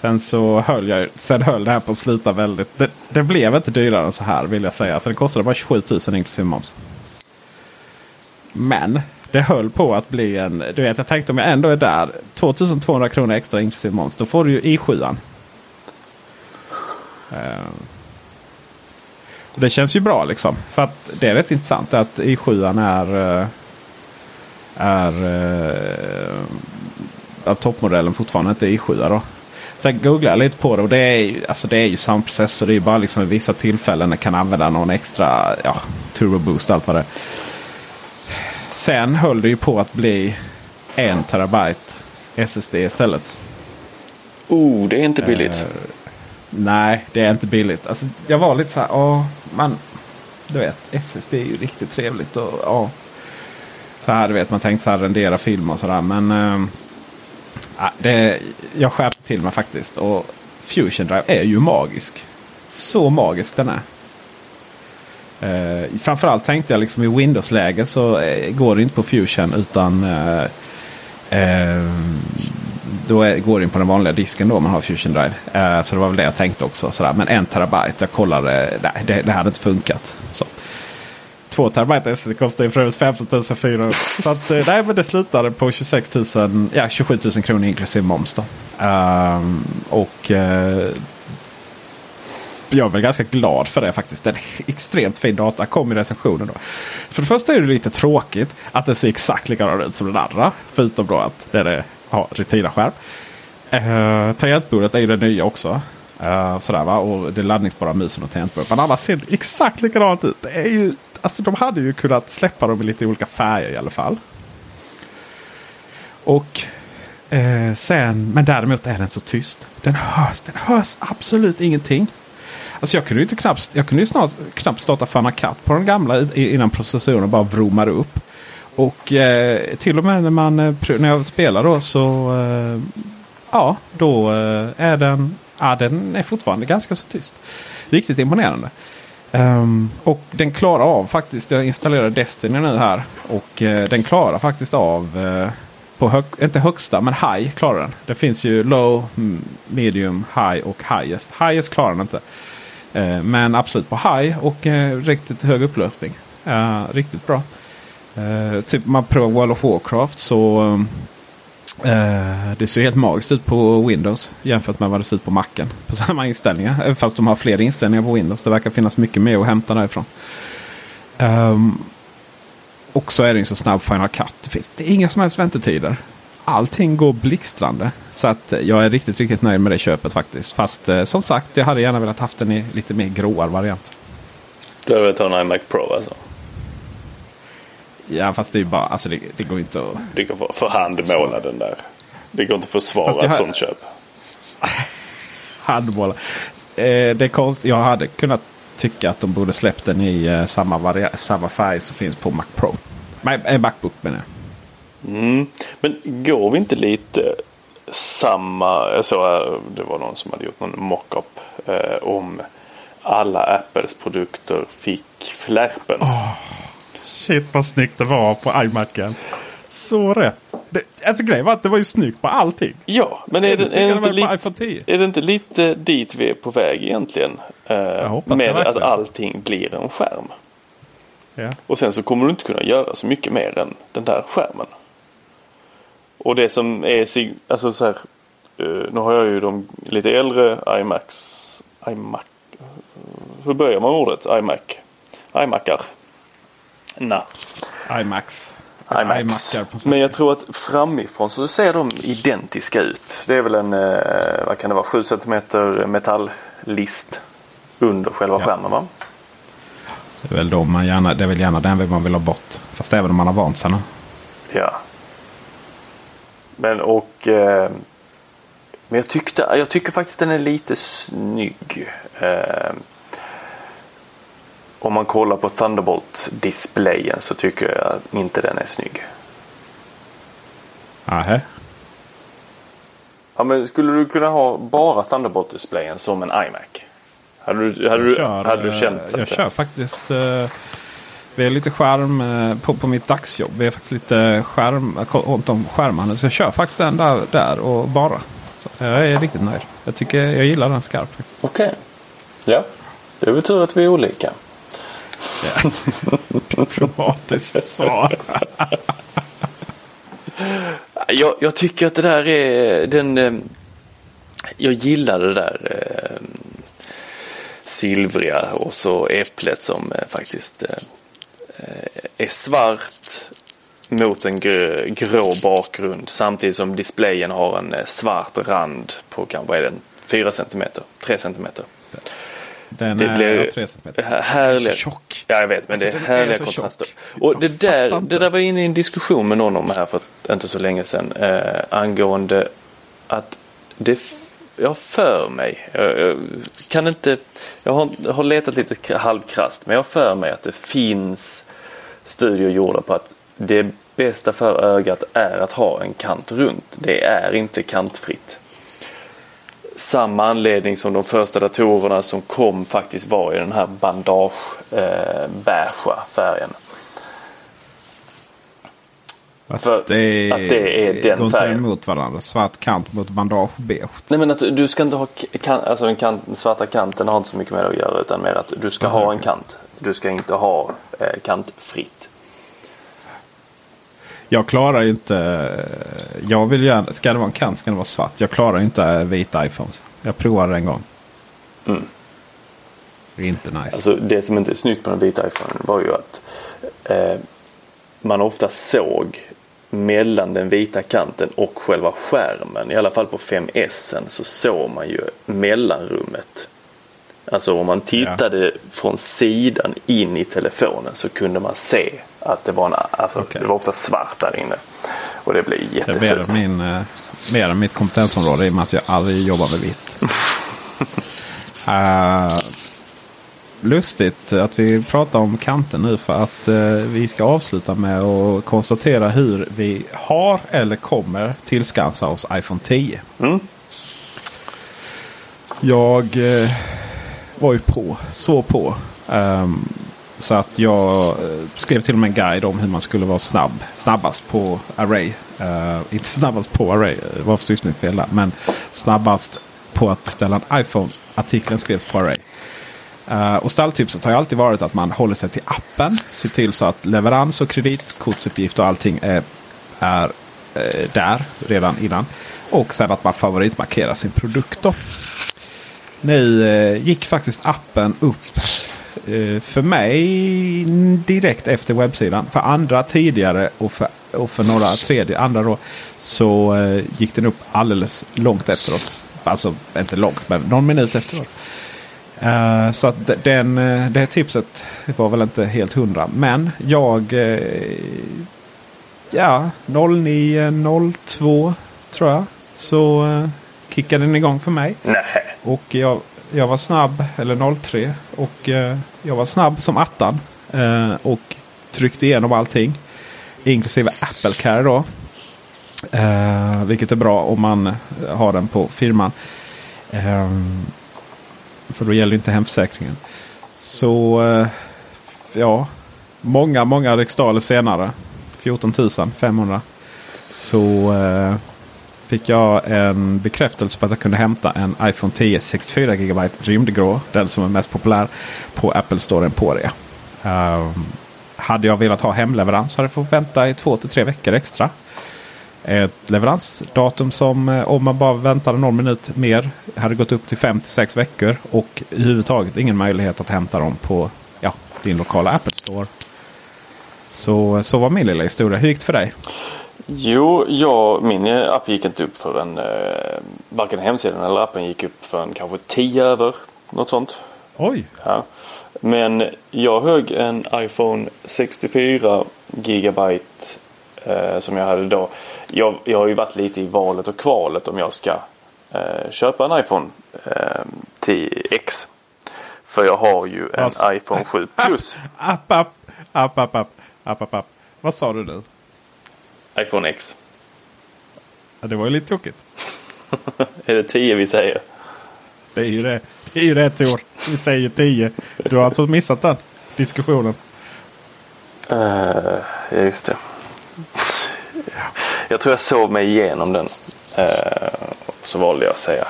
Sen så höll jag sen höll det här på att sluta väldigt. Det, det blev inte dyrare än så här vill jag säga. Så det kostade bara 27 000 inklusive moms. Men det höll på att bli en. Du vet jag tänkte om jag ändå är där. 2200 kronor extra inklusive moms. Då får du ju i7. Uh, eh, och det känns ju bra liksom. För att det är rätt intressant att i7 är. Eh, är. Uh, att toppmodellen fortfarande inte är i7 då. Jag lite på det och det är ju, alltså det är ju samma processor. Det är ju bara liksom vid vissa tillfällen kan använda någon extra ja, turbo boost och allt vad det är. Sen höll det ju på att bli en terabyte SSD istället. Oh, det är inte billigt. Eh, nej, det är inte billigt. Alltså, jag var lite så här, åh, man, du vet, SSD är ju riktigt trevligt. Och, ja. Så här, du vet, man tänkte så här rendera film och sådär. Men eh, ja, det, jag skärpte till mig faktiskt. Och Fusion Drive är ju magisk. Så magisk den är. Eh, framförallt tänkte jag liksom i Windows-läge så eh, går det inte på Fusion utan eh, eh, då är, går det in på den vanliga disken då man har Fusion Drive. Eh, så det var väl det jag tänkte också. Sådär. Men en terabyte, jag kollade, nej det, det hade inte funkat. Så. Två terabyte SD kostar ju för övrigt 15 400. Så att, eh, nej, men det slutade på 26 000, ja 27 000 kronor inklusive moms. Då. Ehm, och uh, jag är väl ganska glad för det faktiskt. En extremt fin data. Kom i recensionen då. För det första är det lite tråkigt att det ser exakt likadant ut som den andra. Förutom då att den har Retina-skärm. Uh, ehm, tangentbordet är ju det nya också. Uh, sådär va. Och det laddningsbara musen och tangentbordet. Men alla ser exakt likadant ut. Det är ju, alltså, de hade ju kunnat släppa dem i lite olika färger i alla fall. Och eh, sen, men däremot är den så tyst. Den hörs, den hörs absolut ingenting. Alltså jag kunde ju inte knappt, jag kunde ju snart, knappt starta Fana Cut på den gamla innan processorn bara vromade upp. Och eh, till och med när, man, eh, när jag spelar då så eh, ja, då eh, är den, ja, den är fortfarande ganska så tyst. Riktigt imponerande. Um, och den klarar av faktiskt, jag installerar Destiny nu här. Och uh, den klarar faktiskt av uh, på hög, inte högsta men high klarar den. Det finns ju low, medium, high och highest. Highest klarar den inte. Uh, men absolut på high och eh, riktigt hög upplösning. riktigt bra. typ man provar World of Warcraft så um, Eh, det ser helt magiskt ut på Windows jämfört med vad det ser ut på Macen. På samma inställningar. Eh, fast de har fler inställningar på Windows. Det verkar finnas mycket mer att hämta därifrån. Um, och så är det ju så snabb Final Cut. Det finns det är inga som helst väntetider. Allting går blixtrande. Så att eh, jag är riktigt, riktigt nöjd med det köpet faktiskt. Fast eh, som sagt, jag hade gärna velat haft den i lite mer gråare variant. Du hade velat ha en iMac Pro alltså? Ja fast det är bara, alltså det, det går inte att... Det går för, för handmåla den där. Det går inte att försvara ett sånt köp. handmåla. Eh, det är konstigt. Jag hade kunnat tycka att de borde släppt den i eh, samma, samma färg som finns på Mac Pro. Eh, Macbook menar jag. Mm. Men går vi inte lite samma, jag såg det var någon som hade gjort någon mockup eh, om alla Apples produkter fick flärpen. Oh. Shit vad snyggt det var på iMacen. Så rätt. Det, alltså grejen var att det var ju snyggt på allting. Ja, men är, det, är, det, inte lite, är det inte lite dit vi är på väg egentligen? Eh, med att allting blir en skärm. Ja. Och sen så kommer du inte kunna göra så mycket mer än den där skärmen. Och det som är, alltså så här, uh, nu har jag ju de lite äldre iMacs, iMac, hur börjar man ordet? iMac, iMacar. Nej. IMAX. IMAX. Men jag tror att framifrån så ser de identiska ut. Det är väl en, eh, vad kan det vara, 7 cm metalllist under själva ja. skärmen va? Det är väl då man gärna, det är väl gärna den man vill ha bort. Fast även om man har vant sig. Ja. Men och eh, men jag, tyckte, jag tycker faktiskt den är lite snygg. Eh, om man kollar på Thunderbolt-displayen så tycker jag inte den är snygg. Nähä. Ja, men skulle du kunna ha bara Thunderbolt-displayen som en iMac? Hade du, hade du, kör, hade du känt Jag kör faktiskt. Uh, vi är lite skärm uh, på, på mitt dagsjobb. Vi är faktiskt lite skärm runt om skärmarna. Så jag kör faktiskt den där, där och bara. Så jag är riktigt nöjd. Jag tycker jag gillar den skarpt. Okej. Okay. Ja. Det tur att vi är olika. Diplomatiskt svar. jag, jag, tycker att det där är den... Eh, jag gillar det där eh, silvriga och så äpplet som eh, faktiskt är svart mot en grå, grå bakgrund samtidigt som displayen har en svart rand på kanske är den 4 cm, 3 cm. Den det blir härliga, tjock. Ja, jag vet, men alltså, det är härliga är kontraster. Tjock. Och det där, det där var inne i en diskussion med någon om här för inte så länge sedan eh, angående att det jag för mig, jag, kan inte, jag har, har letat lite halvkrast, men jag för mig att det finns studier gjorda på att det bästa för ögat är att ha en kant runt. Det är inte kantfritt samma anledning som de första datorerna som kom faktiskt var i den här bandage eh, färgen. Fast För det, att det är den går färgen. emot varandra. Svart kant mot bandage beige. Nej men att du ska inte ha kan, alltså den, kant, den svarta kanten har inte så mycket med det att göra utan mer att du ska mm. ha en kant. Du ska inte ha eh, kantfritt. Jag klarar ju inte. Jag vill gärna. Ska det vara en kant ska det vara svart. Jag klarar inte vita iPhones. Jag provade en gång. Mm. Inte nice. Alltså det som inte är snyggt på den vita iPhonen var ju att eh, man ofta såg mellan den vita kanten och själva skärmen. I alla fall på 5S så såg man ju mellanrummet. Alltså om man tittade ja. från sidan in i telefonen så kunde man se att det var, en, alltså, okay. det var ofta svart där inne. Och det blev jättefult. Det är mer, min, eh, mer mitt kompetensområde i och med att jag aldrig jobbar med vitt. uh, lustigt att vi pratar om kanten nu för att uh, vi ska avsluta med att konstatera hur vi har eller kommer tillskansa oss iPhone 10. Mm. Jag uh, var ju på, så på. Um, så att jag eh, skrev till och med en guide om hur man skulle vara snabb. Snabbast på Array. Uh, inte snabbast på Array, eh, det var försyftningsfel där. Men snabbast på att beställa en iPhone. Artikeln skrevs på Array. Uh, och stalltipset har ju alltid varit att man håller sig till appen. Ser till så att leverans och kreditkortsuppgift och allting är, är uh, där redan innan. Och sen att man favoritmarkerar sin produkt. Då. Nu gick faktiskt appen upp för mig direkt efter webbsidan. För andra tidigare och för, och för några tredje andra då. Så eh, gick den upp alldeles långt efteråt. Alltså inte långt men någon minut efteråt. Uh, så att den, det tipset var väl inte helt hundra. Men jag... Uh, ja, 09.02 tror jag. Så uh, kickade den igång för mig. Nej. Och jag, jag var snabb, eller 03. Och eh, jag var snabb som attan. Eh, och tryckte igenom allting. Inklusive Apple Care då. Eh, vilket är bra om man har den på firman. Eh, för då gäller inte hemförsäkringen. Så eh, ja, många, många riksdaler senare. 14 500. Så eh, fick jag en bekräftelse på att jag kunde hämta en iPhone 10 64 GB rymdgrå. Den som är mest populär på Apple Store Emporia. Um, hade jag velat ha hemleverans hade jag fått vänta i två till tre veckor extra. Ett leveransdatum som eh, om man bara väntade någon minut mer hade gått upp till fem till sex veckor. Och överhuvudtaget ingen möjlighet att hämta dem på ja, din lokala Apple Store. Så, så var min lilla historia. Hur gick det för dig? Jo, ja, min app gick inte upp förrän eh, varken hemsidan eller appen gick upp förrän kanske 10 över. Något sånt. Oj! Ja. Men jag högg en iPhone 64 gigabyte eh, som jag hade då. Jag, jag har ju varit lite i valet och kvalet om jag ska eh, köpa en iPhone eh, 10X. För jag har ju en alltså, iPhone 7 Plus. App, app, app, app, app, app, app, app. Vad sa du nu? iPhone X. Ja, det var ju lite tokigt. är det 10 vi säger? Det är ju det. Det är ju rätt år. Vi säger 10. Du har alltså missat den diskussionen. Uh, just det. Jag tror jag såg mig igenom den. Uh, så valde jag att säga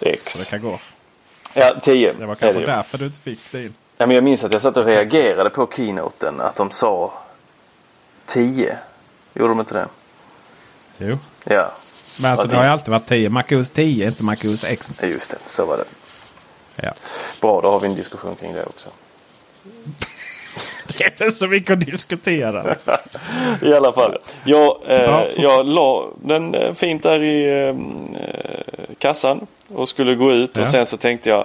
X. Så det kan gå. Ja, 10. Det var kanske därför du inte fick din. Ja, men jag minns att jag satt och reagerade på keynoten. Att de sa 10. Gjorde de inte det? Jo. Ja. Men alltså det har ju alltid varit 10. MacOS 10, inte MacOS X. Just det, så var det. Ja. Bra, då har vi en diskussion kring det också. det är inte så mycket att diskutera. I alla fall. Jag, eh, jag la den eh, fint där i eh, kassan och skulle gå ut. Ja. Och sen så tänkte jag.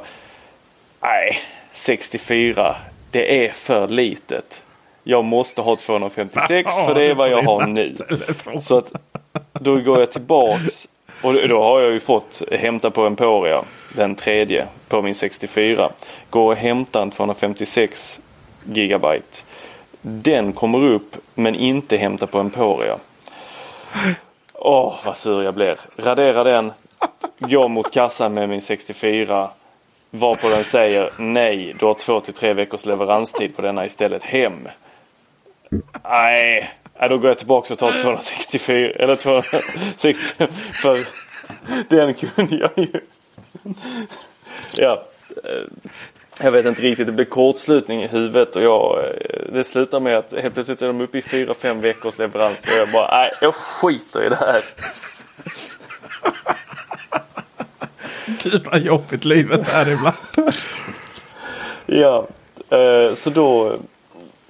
Nej, 64. Det är för litet jag måste ha 256 för det är vad jag har nu. Så att då går jag tillbaks och då har jag ju fått hämta på Emporia den tredje på min 64. Går och hämtar en 256 gigabyte. Den kommer upp men inte hämta på Emporia. Åh, oh, vad sur jag blir. Radera den. Går mot kassan med min 64. Varpå den säger nej, du har två till tre veckors leveranstid på denna istället. Hem. Nej, då går jag tillbaka och tar 264 eller 265 för den kunde jag ju. Ja, eh, jag vet inte riktigt. Det blev kortslutning i huvudet och jag, eh, det slutar med att helt plötsligt är de uppe i 4-5 veckors leverans och jag bara, nej, jag skiter i det här. Gud jobbigt livet är ibland. ja, eh, så då,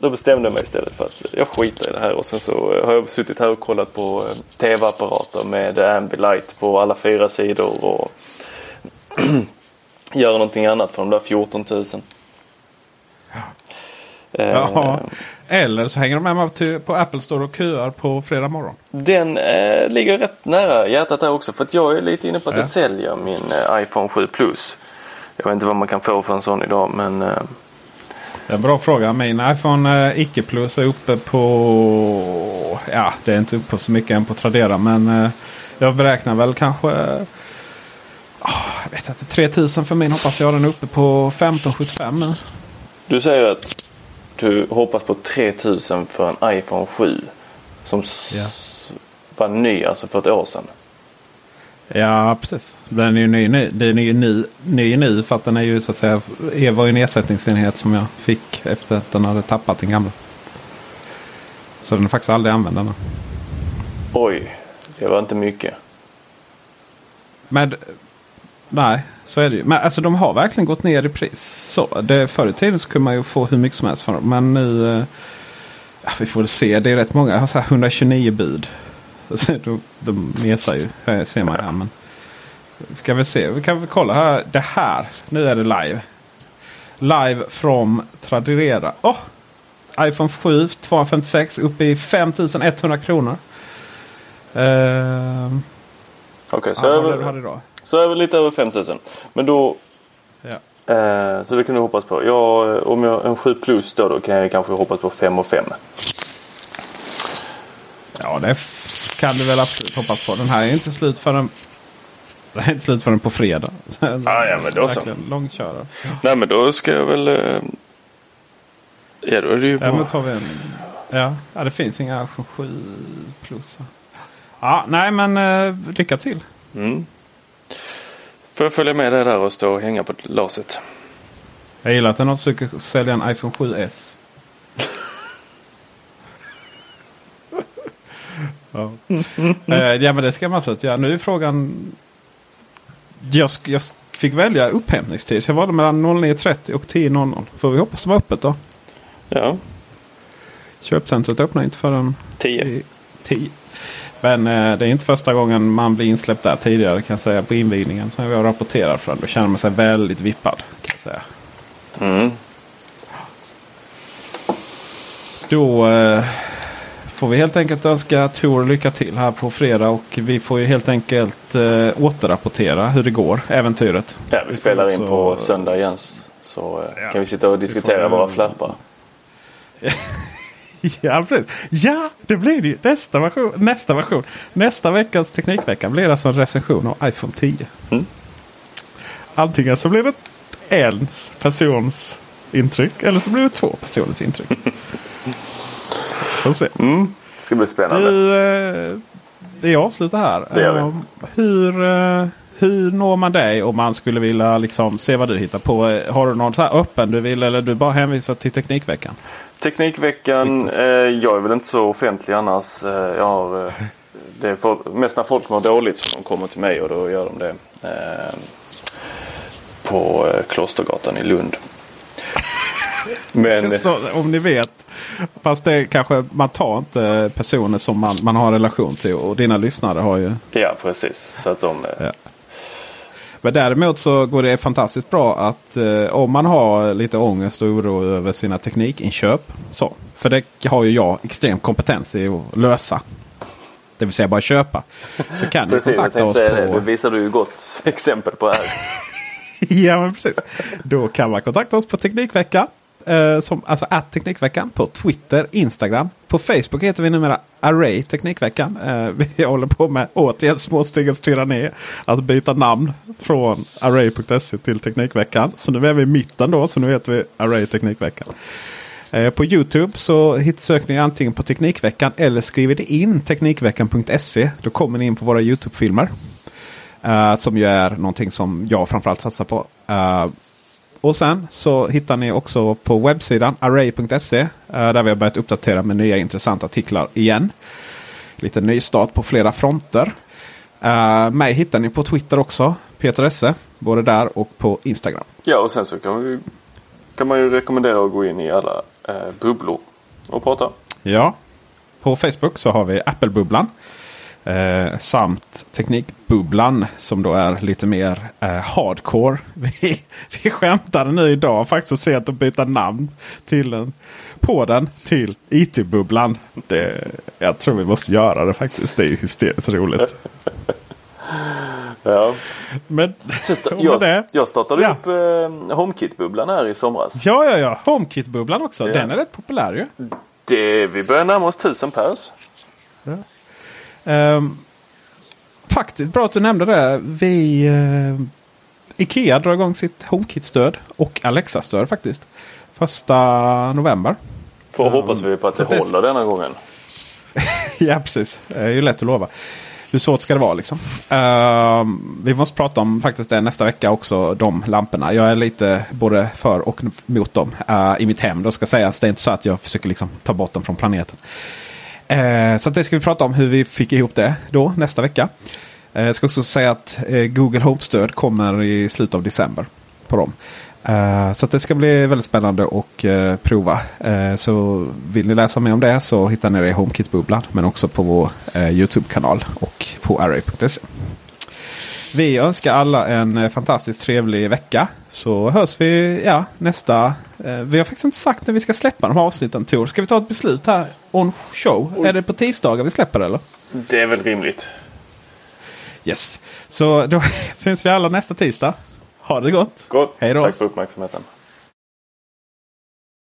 då bestämde jag mig istället för att jag skiter i det här. Och sen så har jag suttit här och kollat på eh, tv-apparater med Ambilight på alla fyra sidor. Och göra någonting annat för de där 14 000. Ja. Eller så hänger de med mig på Apple Store och köar på fredag morgon. Den eh, ligger rätt nära hjärtat där också. För att jag är lite inne på att Ja. jag säljer min eh, iPhone 7 Plus. Jag vet inte vad man kan få för en sån idag men eh, en bra fråga. Min iPhone eh, icke plus är uppe på... Ja, det är inte uppe på så mycket än på Tradera. Men eh, jag beräknar väl kanske... ah, jag vet inte. 3000 för min hoppas jag. Den är uppe på 1575 nu. du säger att du hoppas på 3000 för en iPhone 7. Som s- var ny alltså för ett år sedan. Ja, precis. Den är ju ny, ny. Den är ju ny, ny nu för att den är ju så att säga. Det var ju en ersättningsenhet som jag fick efter att den hade tappat den gamla. Så den är faktiskt aldrig använd ännu. Oj, det var inte mycket. Men nej, så är det ju. Men alltså de har verkligen gått ner i pris. Så, det, förr i tiden så kunde man ju få hur mycket som helst för dem. Men nu, eh, ja, vi får väl se. Det är rätt många. Jag har så här 129 bud. De, de mesar ju, här ser man här. Men ska vi se, vi kan väl kolla här. Det här, nu är det live. Live from Tradera. Åh! iPhone 7 256 uppe i 5100 kronor. Ehm, Okej, så, ja, så är vi lite över 5000. Men då... Ja. Eh, så det kan du hoppas på. Jag, om jag en 7 plus då, då kan jag kanske hoppas på 5 och 5. Ja, det kan du väl absolut hoppas på. Den här är inte slut förrän, den är inte slut förrän på fredag. Ah, ja, men då så. Långkörare. Nej men då ska jag väl... eh, Ja då är det ju Ja, bra. men tar vi en, ja, ja, det finns inga iPhone 7 plus. Ja, nej men eh, lycka till. Mm. Får jag följa med dig där och stå och hänga på laset? Jag gillar att den försöker sälja en iPhone 7S. Ja. Eh, ja men det ska man absolut göra. Nu är frågan. Jag, jag fick välja upphämtningstid. Så jag valde mellan 09.30 och 10.00. Får vi hoppas det var öppet då. Ja, Köpcentret öppnar inte förrän 10. 10. Men eh, det är inte första gången man blir insläppt där tidigare kan jag säga på invigningen. Som jag rapporterar från. Då känner man sig väldigt vippad. Kan jag säga. Mm. Då eh, får vi helt enkelt önska Tor lycka till här på fredag. Och vi får ju helt enkelt eh, återrapportera hur det går. Äventyret. Ja, vi spelar in också- på söndag igen. Så eh, Ja, kan vi sitta och diskutera får- våra flappar. Ja, precis. Ja, det blir det ju. Nästa version. Nästa version. Nästa veckas Teknikvecka blir alltså en recension av iPhone 10. Mm. Antingen så blir det en persons intryck. Eller så blir det två personers intryck. Får se. Mm. Det ska bli spännande. Du, eh, det avslutar här. Det gör vi. Eh, hur, eh, hur når man dig om man skulle vilja liksom, se vad du hittar på? Har du någon så här öppen du vill eller du bara hänvisar till Teknikveckan? Teknikveckan, eh, jag är väl inte så offentlig annars. Eh, jag har, det är folk, mest när folk mår dåligt som de kommer till mig och då gör de det. Eh, på Klostergatan i Lund. Men Så, om ni vet. Fast det kanske man tar inte personer som man, man har relation till. Och dina lyssnare har ju. ja, precis. Så att de... eh, Ja. Men däremot så går det fantastiskt bra att eh, om man har lite ångest och oro över sina teknikinköp. Så, för det har ju jag extrem kompetens i att lösa. Det vill säga bara köpa. Så kan ni Precis, jag kontakta oss det. på... Det visar du ju gott exempel på här. ja, men precis. Då kan man kontakta oss på Teknikveckan. Eh, som, alltså att Teknikveckan på Twitter, Instagram. På Facebook heter vi numera Array Teknikveckan. Eh, vi håller på med återigen småstegets tyranni. Att byta namn från Array.se till Teknikveckan. Så nu är vi i mitten då. Så nu heter vi Array Teknikveckan. Eh, På Youtube så söker ni antingen på Teknikveckan eller skriver det in Teknikveckan.se. Då kommer ni in på våra Youtube-filmer. Eh, som ju är någonting som jag framförallt satsar på. Eh, och sen så hittar ni också på webbsidan array.se. eh, där vi har börjat uppdatera med nya intressanta artiklar igen. Lite nystart på flera fronter. Uh, mig hittar ni på Twitter också. Peter Esse. Både där och på Instagram. Ja, och sen så kan, vi, kan man ju rekommendera att gå in i alla eh, bubblor och prata. Ja, på Facebook så har vi Apple-bubblan. Eh, samt Teknikbubblan som då är lite mer eh, hardcore. Vi, vi skämtade nu idag faktiskt att se att de byta namn till den, på den till IT-bubblan. Det, jag tror vi måste göra det faktiskt. Det är ju hysteriskt roligt. Ja. Men jag, det- jag startade Ja. upp eh, HomeKit-bubblan här i somras. Ja, ja, ja. HomeKit-bubblan också. Ja. Den är rätt populär ju. Det, vi börjar närma oss tusen pers. Ehm, faktiskt bra att du nämnde det. Vi, eh, Ikea drar igång sitt HomeKit-stöd och Alexa-stöd faktiskt. Första november. Får hoppas vi på att det håller denna gången. ja, precis. Det är ju lätt att lova. Hur svårt ska det vara liksom? Ehm, vi måste prata om faktiskt det nästa vecka också. De lamporna. Jag är lite både för och mot dem eh, i mitt hem. Då ska sägas. Det är inte så att jag försöker liksom ta bort dem från planeten. Eh, så att det ska vi prata om hur vi fick ihop det då nästa vecka. Eh, jag ska också säga att eh, Google Home-stöd kommer i slutet av december på dem. Eh, så att det ska bli väldigt spännande att eh, prova. Eh, så vill ni läsa mer om det så hittar ni det i HomeKit-bubblan. Men också på vår eh, YouTube-kanal och på array.se. Vi önskar alla en eh, fantastiskt trevlig vecka. Så hörs vi ja, nästa. Eh, vi har faktiskt inte sagt när vi ska släppa de här avsnitten Tor. Ska vi ta ett beslut här on show? Är det på tisdagar vi släpper det eller? Det är väl rimligt. Yes. Så då syns vi alla nästa tisdag. Ha det gott. Gott. Hej då. Tack för uppmärksamheten.